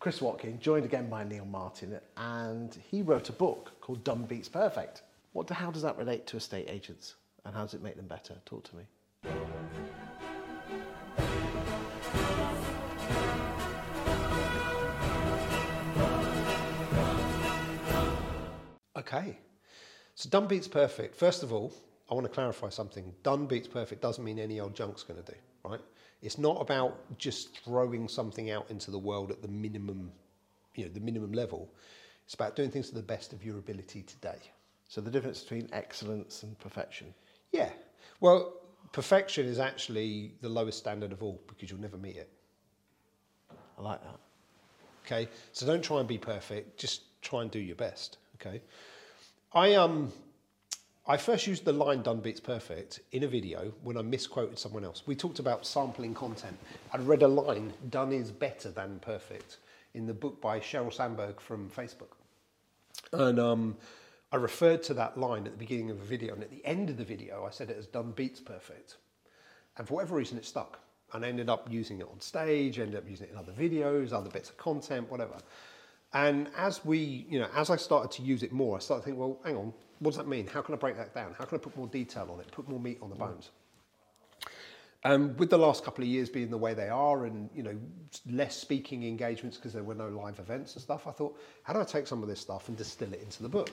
Chris Watkin, joined again by Neil Martin, and he wrote a book called Done Beats Perfect. What, how does that relate to estate agents, and how does it make them better? Talk to me. Okay, so done beats perfect. First of all, I want to clarify something. Done beats perfect doesn't mean any old junk's going to do, right? It's not about just throwing something out into the world at the minimum, you know, the minimum level. It's about doing things to the best of your ability today. So the difference between excellence and perfection. Yeah. Well, perfection is actually the lowest standard of all because you'll never meet it. I like that. Okay. So don't try and be perfect. Just try and do your best. Okay. I um I first used the line done beats perfect in a video when I misquoted someone else. We talked about sampling content. I'd read a line, done is better than perfect, in the book by Sheryl Sandberg from Facebook. And um, I referred to that line at the beginning of the video, and at the end of the video, I said it as done beats perfect. And for whatever reason, it stuck. And I ended up using it on stage, ended up using it in other videos, other bits of content, whatever. And as we, you know, as I started to use it more, I started thinking, well, hang on, what does that mean? How can I break that down? How can I put more detail on it, put more meat on the bones? Um, with the last couple of years being the way they are, and you know, less speaking engagements because there were no live events and stuff, I thought, how do I take some of this stuff and distill it into the book?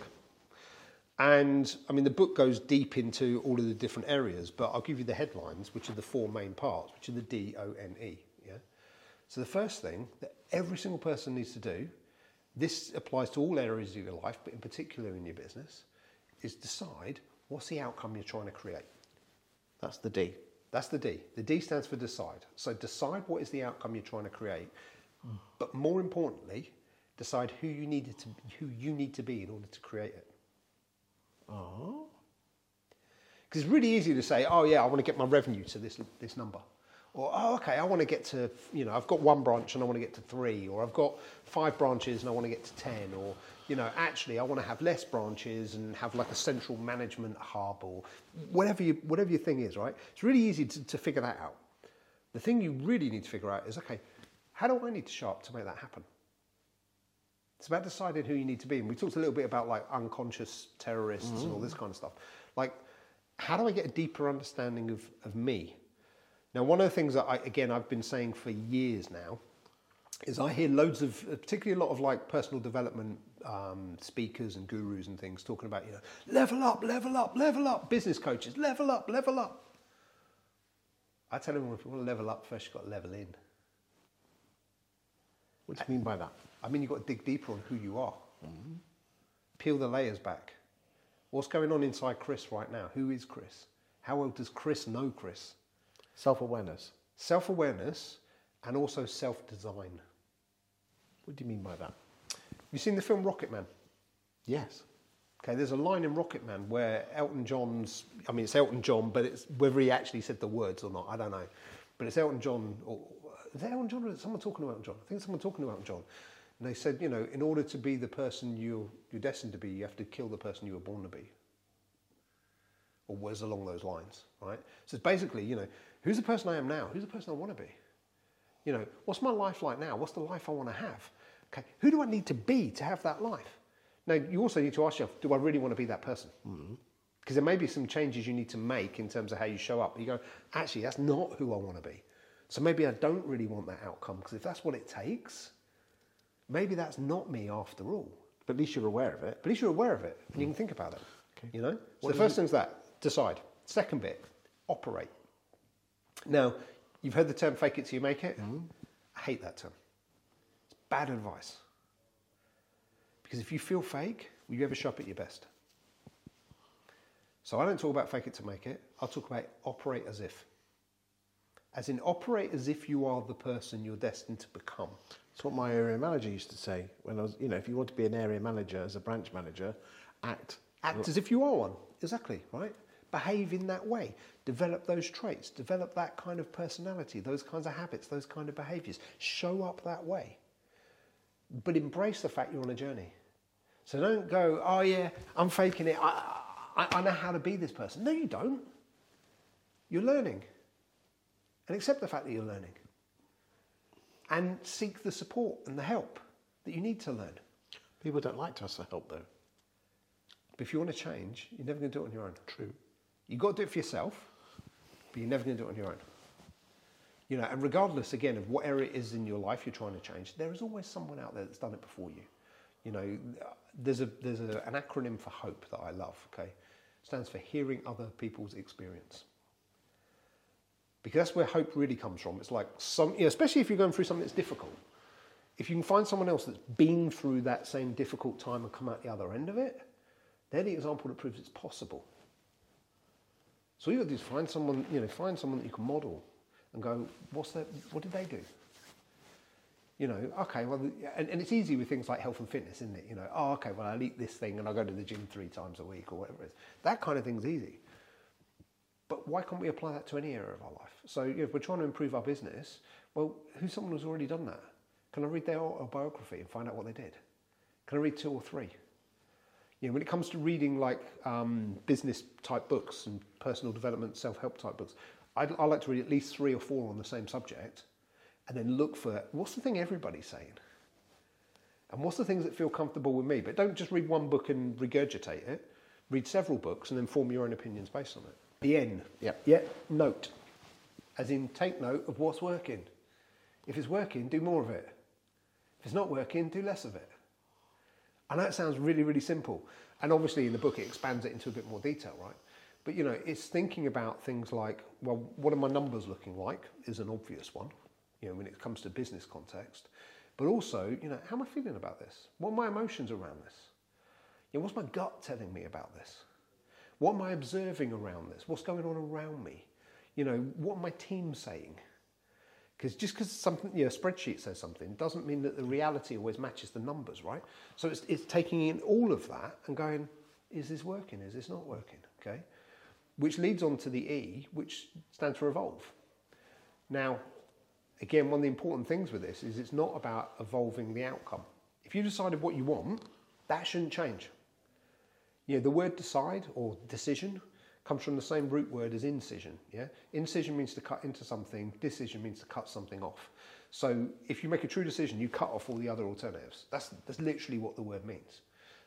And I mean, the book goes deep into all of the different areas, but I'll give you the headlines, which are the four main parts, which are the D O N E. Yeah. So the first thing that every single person needs to do this applies to all areas of your life, but in particular in your business, is decide what's the outcome you're trying to create. That's the D. That's the D. The D stands for decide. So decide what is the outcome you're trying to create, but more importantly, decide who you need to who you need to be in order to create it. Oh. Because it's really easy to say, oh yeah, I want to get my revenue to this this number. Or, oh, okay, I want to get to, you know, I've got one branch and I want to get to three, or I've got five branches and I want to get to 10, or, you know, actually I want to have less branches and have like a central management hub, or whatever, you, whatever your thing is, right? It's really easy to, to figure that out. The thing you really need to figure out is, okay, how do I need to show up to make that happen? It's about deciding who you need to be. And we talked a little bit about like unconscious terrorists mm-hmm. and all this kind of stuff. Like, how do I get a deeper understanding of, of me? Now, one of the things that I, again, I've been saying for years now is I hear loads of, particularly a lot of like personal development um, speakers and gurus and things talking about, you know, level up, level up, level up, business coaches, level up, level up. I tell them if you want to level up, first you've got to level in. What do you mean by that? I mean, you've got to dig deeper on who you are. Mm-hmm. Peel the layers back. What's going on inside Chris right now? Who is Chris? How well does Chris know Chris? Self awareness. Self awareness and also self design. What do you mean by that? You seen the film Rocket Man? Yes. Okay, there's a line in Rocket Man where Elton John's, I mean, it's Elton John, but it's whether he actually said the words or not, I don't know. But it's Elton John, or is it Elton John or is someone talking to Elton John? I think someone talking to Elton John. And they said, you know, in order to be the person you're, you're destined to be, you have to kill the person you were born to be. Or words along those lines, right? So it's basically, you know, Who's the person I am now? Who's the person I want to be? You know, what's my life like now? What's the life I want to have? Okay, who do I need to be to have that life? Now, you also need to ask yourself, do I really want to be that person? Because mm-hmm. there may be some changes you need to make in terms of how you show up. You go, actually, that's not who I want to be. So maybe I don't really want that outcome because if that's what it takes, maybe that's not me after all. But at least you're aware of it. But at least you're aware of it and you can think about it. Okay. You know? So the first thing is that decide. Second bit, operate. Now, you've heard the term fake it till you make it. Mm. I hate that term. It's bad advice. Because if you feel fake, will you ever show up at your best? So I don't talk about fake it to make it. I'll talk about operate as if. As in, operate as if you are the person you're destined to become. That's what my area manager used to say when I was, you know, if you want to be an area manager as a branch manager, act. Act as if you are one. Exactly, right? Behave in that way. Develop those traits, develop that kind of personality, those kinds of habits, those kind of behaviors. Show up that way. But embrace the fact you're on a journey. So don't go, oh yeah, I'm faking it. I, I, I know how to be this person. No, you don't. You're learning. And accept the fact that you're learning. and seek the support and the help that you need to learn. People don't like to ask for help though. But if you want to change, you're never going to do it on your own. True. You've got to do it for yourself, but you're never going to do it on your own. You know, and regardless again of what area it is in your life you're trying to change, there is always someone out there that's done it before you. You know, there's a there's a, an acronym for hope that I love. Okay, it stands for hearing other people's experience. Because that's where hope really comes from. It's like some, you know, especially if you're going through something that's difficult. If you can find someone else that's been through that same difficult time and come out the other end of it, they're the example that proves it's possible. So you got to find someone, you know, find someone that you can model and go, what's that, what did they do? You know, okay, well, and, and it's easy with things like health and fitness, isn't it? You know, oh, okay, well, I eat this thing and I go to the gym three times a week or whatever it is. That kind of thing's easy. But why can't we apply that to any area of our life? So you know, if we're trying to improve our business, well, who's someone who's already done that? Can I read their autobiography and find out what they did? Can I read two or three? You know, when it comes to reading like um, business type books and personal development, self help type books, I, I like to read at least three or four on the same subject, and then look for what's the thing everybody's saying, and what's the things that feel comfortable with me. But don't just read one book and regurgitate it. Read several books and then form your own opinions based on it. The N. Yeah. Yeah. Note, as in take note of what's working. If it's working, do more of it. If it's not working, do less of it. I that sounds really, really simple. And obviously in the book it expands it into a bit more detail, right? But you know, it's thinking about things like, well, what are my numbers looking like is an obvious one, you know, when it comes to business context. But also, you know, how am I feeling about this? What are my emotions around this? You know, what's my gut telling me about this? What am I observing around this? What's going on around me? You know, what are my team saying? Because just because something, you know, a spreadsheet says something doesn't mean that the reality always matches the numbers, right? So it's, it's taking in all of that and going, is this working? Is this not working? Okay. Which leads on to the E, which stands for evolve. Now, again, one of the important things with this is it's not about evolving the outcome. If you decided what you want, that shouldn't change. You know, the word decide or decision comes from the same root word as incision. Yeah, incision means to cut into something. Decision means to cut something off. So if you make a true decision, you cut off all the other alternatives. That's that's literally what the word means.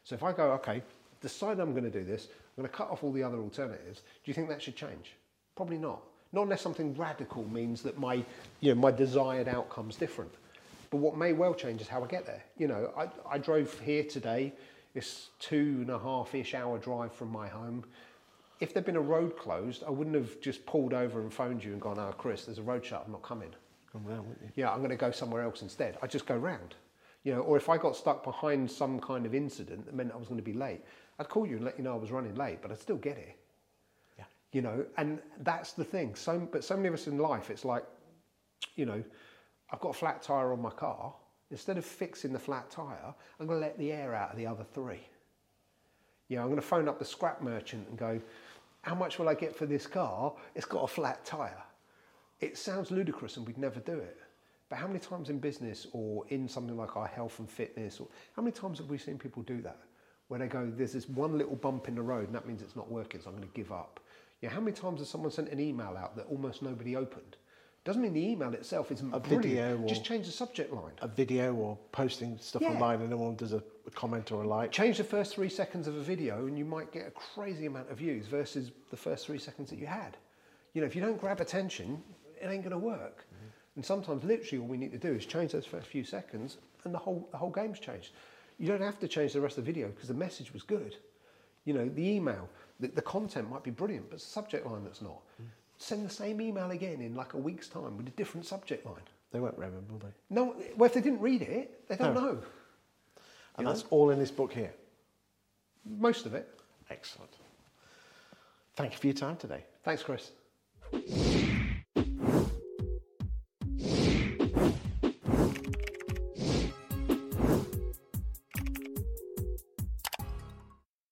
So if I go, okay, decide I'm going to do this, I'm going to cut off all the other alternatives. Do you think that should change? Probably not. Not unless something radical means that my, you know, my desired outcome's different. But what may well change is how I get there. You know, I, I drove here today. It's two and a half ish hour drive from my home if there'd been a road closed, I wouldn't have just pulled over and phoned you and gone, oh, Chris, there's a road shut, I'm not coming. Come round, wouldn't you? Yeah, I'm going to go somewhere else instead. I'd just go round. You know, or if I got stuck behind some kind of incident that meant I was going to be late, I'd call you and let you know I was running late, but I'd still get here. Yeah. You know, and that's the thing. So, but so many of us in life, it's like, you know, I've got a flat tire on my car. Instead of fixing the flat tire, I'm going to let the air out of the other three. You know, I'm going to phone up the scrap merchant and go, how much will I get for this car? It's got a flat tyre. It sounds ludicrous and we'd never do it. But how many times in business or in something like our health and fitness, or how many times have we seen people do that? Where they go, there's this one little bump in the road and that means it's not working, so I'm going to give up. Yeah, how many times has someone sent an email out that almost nobody opened? Doesn't mean the email itself isn't A brilliant. video or- Just change the subject line. A video or posting stuff Yeah. online and no one does a, a comment or a like. Change the first three seconds of a video and you might get a crazy amount of views versus the first three seconds that you had. You know, if you don't grab attention, it ain't going to work. And sometimes, literally, all we need to do is change those first few seconds, and the whole the whole game's changed. You don't have to change the rest of the video because the message was good. You know, the email, the, the content might be brilliant, but the subject line that's not. Send the same email again in like a week's time with a different subject line. They won't remember, will they? No, well, if they didn't read it, they don't No. know. And You that's all in this book here. Most of it. Excellent. Thank you for your time today. Thanks, Chris.